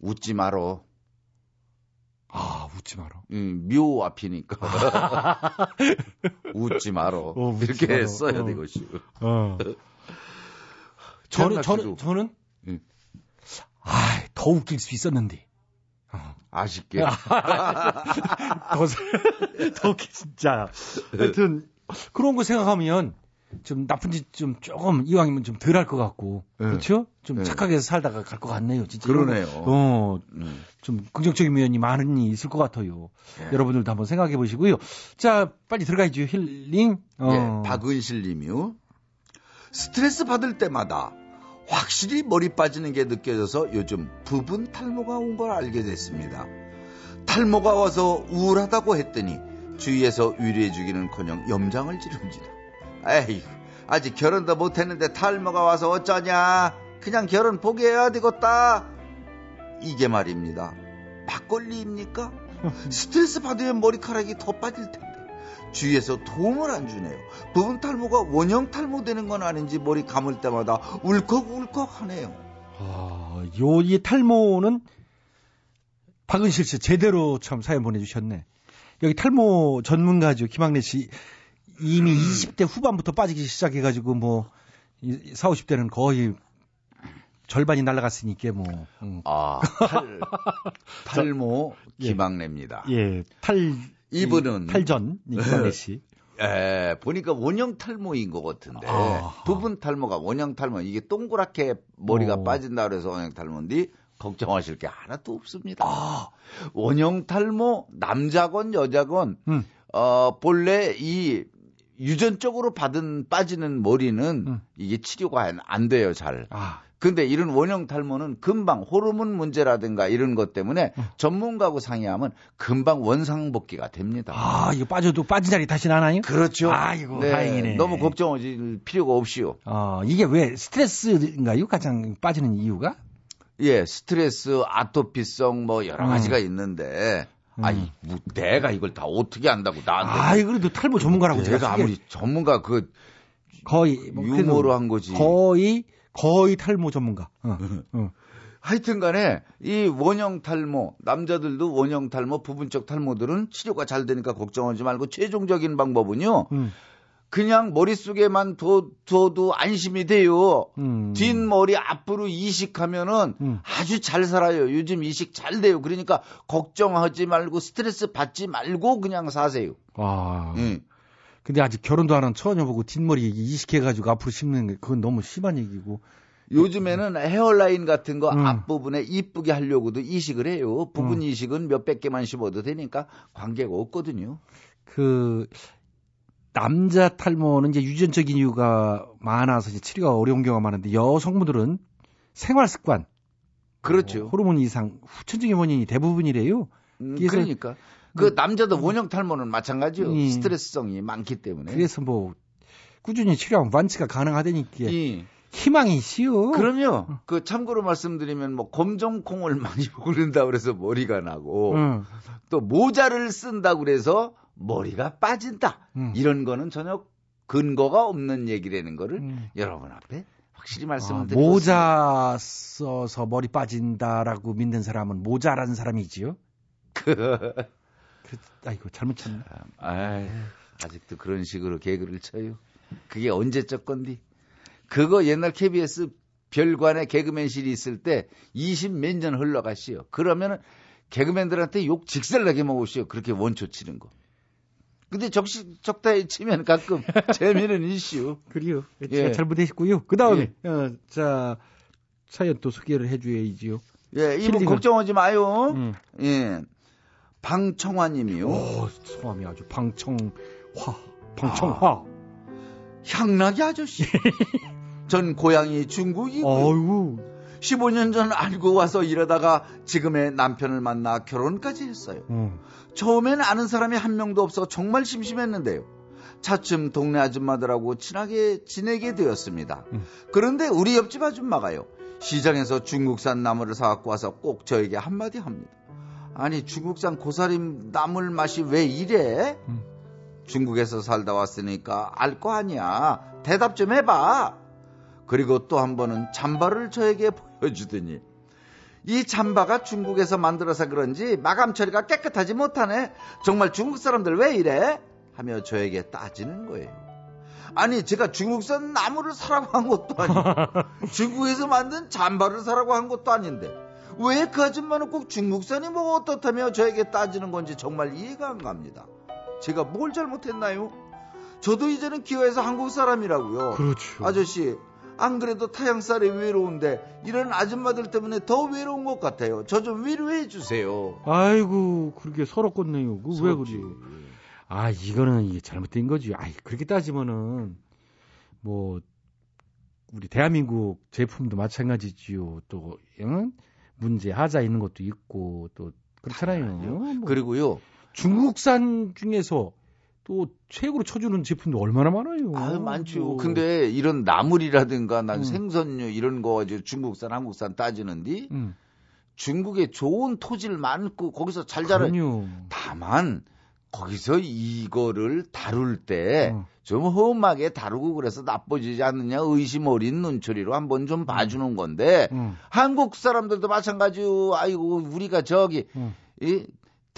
웃지 말어. 아 웃지 마라. 음, 묘 앞이니까. 웃지 말어. 어, 웃지 이렇게 말어. 써야 어. 되것이요. 어. 저는 저는 저는 음. 아, 더 웃길 수 있었는데. 아쉽게. 더, 더 웃기 진짜. 하여튼 그런 거 생각하면 좀 나쁜 짓 좀 조금 이왕이면 좀 덜 할 것 같고 네. 그렇죠? 좀 네. 착하게 살다가 갈 것 같네요, 진짜. 그러네요. 어, 음. 좀 긍정적인 면이 많이 있을 것 같아요. 네. 여러분들도 한번 생각해 보시고요. 자, 빨리 들어가야죠. 힐링. 어. 예, 박은실 님이요. 스트레스 받을 때마다 확실히 머리 빠지는 게 느껴져서 요즘 부분 탈모가 온 걸 알게 됐습니다. 탈모가 와서 우울하다고 했더니 주위에서 위로해 주기는커녕 염장을 지릅니다. 에이, 아직 결혼도 못했는데 탈모가 와서 어쩌냐? 그냥 결혼 포기해야 되겠다. 이게 말입니다. 막걸리입니까? 스트레스 받으면 머리카락이 더 빠질 텐데. 주위에서 도움을 안 주네요. 부분 탈모가 원형 탈모 되는 건 아닌지 머리 감을 때마다 울컥울컥 하네요. 아, 요, 이 탈모는 박은실 씨 제대로 참 사연 보내주셨네. 여기 탈모 전문가죠. 김학래 씨. 이미 20대 후반부터 빠지기 시작해가지고 뭐, 이 40, 50대는 거의 절반이 날라갔으니까 뭐. 음. 아, 탈, 탈모 김학래입니다. 예, 탈. 이분은 이 탈전, 이 김학래 씨. 예, 보니까 원형 탈모인 것 같은데 아하. 부분 탈모가 원형 탈모 이게 동그랗게 머리가 어. 빠진다 그래서 원형 탈모인데 걱정하실 게 하나도 없습니다. 아. 원형 탈모 남자건 여자건 음. 어 본래 이 유전적으로 받은 빠지는 머리는 음. 이게 치료가 안, 안 돼요 잘. 아, 근데 이런 원형 탈모는 금방 호르몬 문제라든가 이런 것 때문에 음. 전문가하고 상의하면 금방 원상복귀가 됩니다. 아, 이거 빠져도 빠진 자리 다시 나나요? 그렇죠. 아이고, 네, 다행이네. 너무 걱정하실 필요가 없이요. 어, 이게 왜 스트레스인가요? 가장 빠지는 이유가? 예, 스트레스, 아토피성 뭐 여러 음. 가지가 있는데 음. 아니 뭐 내가 이걸 다 어떻게 안다고 나한테 아이, 그래도 탈모 전문가라고 내가 제가 아무리 전문가 그 거의 뭐 유머로 한 거지. 거의 거의 탈모 전문가. 어, 어. 하여튼 간에 이 원형 탈모, 남자들도 원형 탈모, 부분적 탈모들은 치료가 잘 되니까 걱정하지 말고 최종적인 방법은요. 음. 그냥 머릿속에만 둬, 둬도 안심이 돼요. 음. 뒷머리 앞으로 이식하면은 음. 아주 잘 살아요. 요즘 이식 잘 돼요. 그러니까 걱정하지 말고 스트레스 받지 말고 그냥 사세요. 와. 응. 근데 아직 결혼도 안 한 처녀 보고 뒷머리 이식해가지고 앞으로 심는 게 그건 너무 심한 얘기고. 요즘에는 헤어라인 같은 거 음. 앞부분에 이쁘게 하려고도 이식을 해요. 부분 이식은 몇백 개만 심어도 되니까 관계가 없거든요. 그 남자 탈모는 이제 유전적인 이유가 많아서 이제 치료가 어려운 경우가 많은데 여성분들은 생활 습관, 그렇죠. 뭐 호르몬 이상, 후천적인 원인이 대부분이래요. 음, 그러니까 그 남자도 원형 탈모는 마찬가지요. 음. 스트레스성이 많기 때문에. 그래서 뭐 꾸준히 치료하면 완치가 가능하다니까. 이 희망이 있지요. 그럼요. 그 참고로 말씀드리면 뭐 검정콩을 많이 고른다 그래서 머리가 나고 응. 또 모자를 쓴다 그래서 머리가 빠진다. 음. 이런 거는 전혀 근거가 없는 얘기라는 거를 여러분 앞에 확실히 말씀을 아, 드리고 모자 써서 머리 빠진다라고 믿는 사람은 모자라는 사람이지요. 그, 아이고 잘못 쳤네. 아, 아직도 그런 식으로 개그를 쳐요. 그게 언제적 건디? 그거 옛날 KBS 별관에 개그맨실이 있을 때 20 몇 년 흘러가시오. 그러면은 개그맨들한테 욕 직설나게 먹으시오. 그렇게 원초 치는 거. 근데 적시 적다에 치면 가끔 재미는 이슈. 그래요. 예. 제가 잘못했고요. 그 다음에 어, 자 사연 또 소개를 해줘야지요. 예, 이분 걱정하지 마요. 음. 예. 방청화님이요. 오, 성함이 아주 방청화, 방청화. 향락이 아저씨. 전 고향이 중국이고. 어이구. 15년 전 알고 와서 일하다가 지금의 남편을 만나 결혼까지 했어요. 음. 처음엔 아는 사람이 한 명도 없어 정말 심심했는데요. 차츰 동네 아줌마들하고 친하게 지내게 되었습니다. 그런데 우리 옆집 아줌마가요. 시장에서 중국산 나물을 사갖고 와서 꼭 저에게 한마디 합니다. 아니 중국산 고사림 나물 맛이 왜 이래? 중국에서 살다 왔으니까 알 거 아니야. 대답 좀 해봐. 그리고 또 한 번은 잠바를 저에게 보여주더니 이 잠바가 중국에서 만들어서 그런지 마감 처리가 깨끗하지 못하네. 정말 중국 사람들 왜 이래? 하며 저에게 따지는 거예요. 아니 제가 중국산 나무를 사라고 한 것도 아니고 중국에서 만든 잠바를 사라고 한 것도 아닌데 왜 그 아줌마는 꼭 중국산이 뭐 어떻다며 저에게 따지는 건지 정말 이해가 안 갑니다. 제가 뭘 잘못했나요? 저도 이제는 기어에서 한국 사람이라고요. 그렇죠. 아저씨, 안 그래도 타양살이 외로운데 이런 아줌마들 때문에 더 외로운 것 같아요. 저 좀 위로해 주세요. 아이고 그렇게 서럽겠네요. 그왜 그래? 아 이거는 이게 잘못된 거지. 아이 그렇게 따지면은 뭐 우리 대한민국 제품도 마찬가지지요. 또 응? 문제 하자 있는 것도 있고 또 그렇잖아요. 뭐 그리고요. 중국산 중에서 또 최고로 쳐주는 제품도 얼마나 많아요. 아, 많죠. 뭐. 근데 이런 나물이라든가 난 음. 생선류 이런 거 가지고 중국산, 한국산 따지는디 음. 중국에 좋은 토질 많고 거기서 잘 자라. 다만 거기서 이거를 다룰 때 어. 좀 험하게 다루고 그래서 나빠지지 않느냐 의심 어린 눈초리로 한번 좀 봐주는 건데 음. 한국 사람들도 마찬가지요. 아이고 우리가 저기 음. 이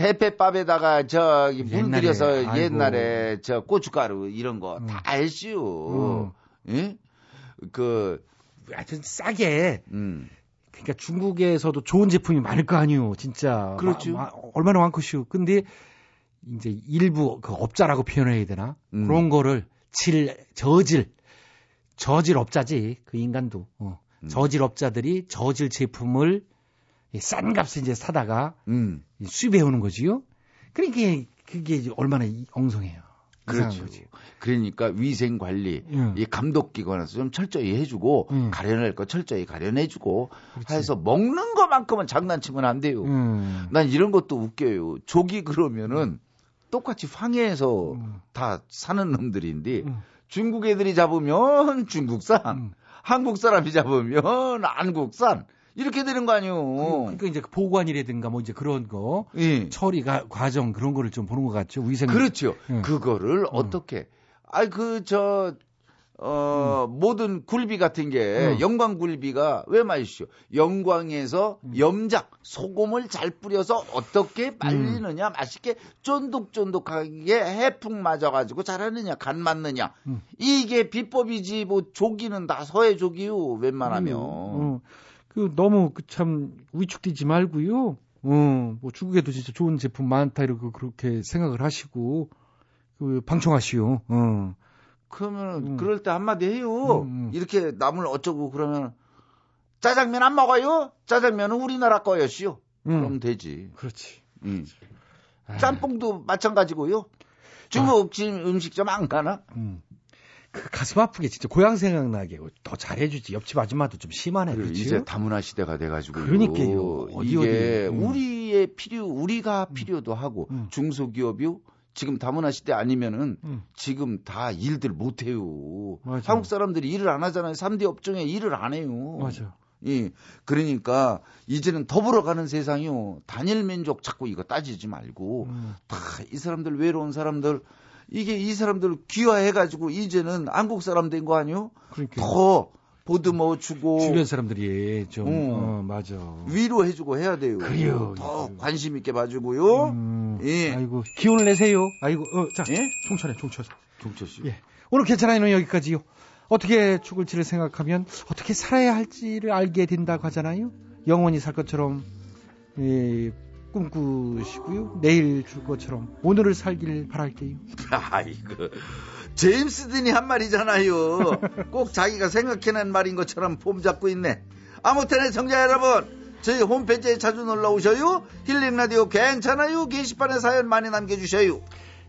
대패밥에다가 저기 물 옛날에, 들여서 아이고. 옛날에 저 고춧가루 이런 거 음. 다 했시요. 음. 예? 그 하여튼 싸게 음. 그러니까 중국에서도 좋은 제품이 많을 거 아니요, 진짜. 그렇죠. 마- 마- 얼마나 많고시오. 근데 이제 일부 그 업자라고 표현해야 되나? 음. 그런 거를 질 저질 저질 업자지 그 인간도 어. 음. 저질 업자들이 저질 제품을 이 싼 값에 이제 사다가 음. 수입해 오는 거지요. 그러니까 그게 얼마나 이- 엉성해요. 그렇죠. 거지. 그러니까 위생 관리, 음. 이 감독 기관에서 좀 철저히 해주고 음. 가려낼 거 철저히 가려내주고 해서 먹는 것만큼은 장난치면 안 돼요. 음. 난 이런 것도 웃겨요. 조기 그러면은 똑같이 황해에서 음. 다 사는 놈들인데 중국 애들이 잡으면 중국산, 음. 한국 사람이 잡으면 한국산 이렇게 되는 거 아니에요. 그러니까 이제 그 보관이라든가 뭐 이제 그런 거 예. 처리가 과정 그런 거를 좀 보는 것 같죠. 위생 그렇죠. 예. 그거를 어떻게? 아이 그저 어, 모든 굴비 같은 게 음. 영광 굴비가 왜 맛이죠? 영광에서 음. 염작 소금을 잘 뿌려서 어떻게 말리느냐 맛있게 쫀득쫀득하게 해풍 맞아가지고 잘하느냐 간 맞느냐 음. 이게 비법이지 뭐 조기는 다 서해 조기요 웬만하면 어, 그 너무 그 참 위축되지 말고요. 어, 뭐 중국에도 진짜 좋은 제품 많다 이러고 그렇게 생각을 하시고 그 방청하시오. 어. 그러면 그럴 때 한마디 해요. 음, 이렇게 남을 어쩌고 그러면 짜장면 안 먹어요? 짜장면은 우리나라 거였시오. 음. 그럼 되지. 그렇지. 음. 짬뽕도 마찬가지고요. 중국 집 음식점 안 가나? 음. 그 가슴 아프게 진짜 고향 생각나게 더 잘해주지. 옆집 아줌마도 좀 심하네. 그래? 이제 다문화 시대가 돼가지고 그러니까요. 어디, 이게 어디. 음. 우리의 필요, 우리가 필요도 하고 중소기업이 지금 다문화 시대 아니면은 음. 지금 다 일들 못 해요. 맞아. 한국 사람들이 일을 안 하잖아요. 3대 업종에 일을 안 해요. 맞아. 예. 그러니까 이제는 더불어 가는 세상이요. 단일 민족 자꾸 이거 따지지 말고 음. 다이 사람들 외로운 사람들 이게 이 사람들 귀화해 가지고 이제는 한국 사람 된 거 아니요? 그러니까 더 보듬어 주고 주변 사람들이 좀 어. 어, 맞아. 위로해 주고 해야 돼요. 그래요. 더 관심 있게 봐 주고요. 음, 예. 아이고 기운을 내세요. 아이고 어, 자 예? 총천해 총천. 종철 씨. 예. 오늘 괜찮아요 여기까지요. 어떻게 죽을지를 생각하면 어떻게 살아야 할지를 알게 된다고 하잖아요. 영원히 살 것처럼 예, 꿈꾸시고요. 내일 줄 것처럼 오늘을 살길 바랄게요. 아이고. 제임스 딘이 한 말이잖아요. 꼭 자기가 생각해낸 말인 것처럼 폼 잡고 있네. 아무튼 정자 여러분, 저희 홈페이지에 자주 놀러 오셔요. 힐링 라디오 괜찮아요. 게시판에 사연 많이 남겨주셔요.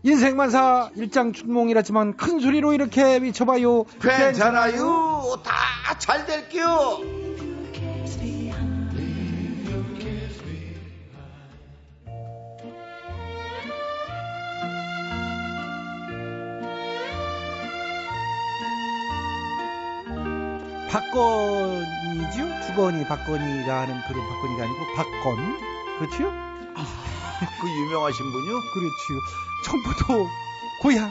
인생만사 일장춘몽이라지만 큰 소리로 이렇게 미쳐봐요. 괜찮아요. 다잘 될게요. 박건이죠? 주건이 박건이가 하는 그런 박건이가 아니고 박건. 그렇지요? 그 유명하신 분이요? 그렇지요. 청포도 고향.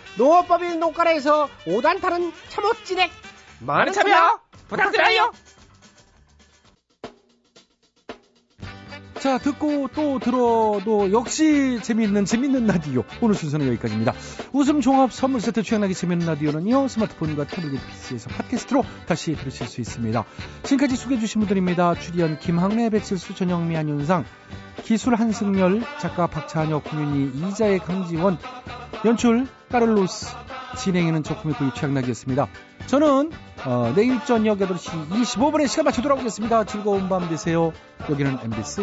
농업법인 농가라에서 5단 타는 참옷진액. 많은 참여 부탁드려요. 자, 듣고 또 들어도 역시 재미있는 재미있는 라디오. 오늘 순서는 여기까지입니다. 웃음 종합 선물 세트 취향나게 재미있는 라디오는요. 스마트폰과 태블릿 PC에서 팟캐스트로 다시 들으실 수 있습니다. 지금까지 소개해주신 분들입니다. 출연 김학래, 배칠수, 전영미, 안윤상, 기술 한승열, 작가 박찬혁, 공윤희, 이자의 강지원, 연출 까를로스, 진행에는 저품의 구이 최양락이었습니다. 저는 어, 내일 저녁 8시 25분에 시간 맞춰 돌아오겠습니다. 즐거운 밤 되세요. 여기는 MBC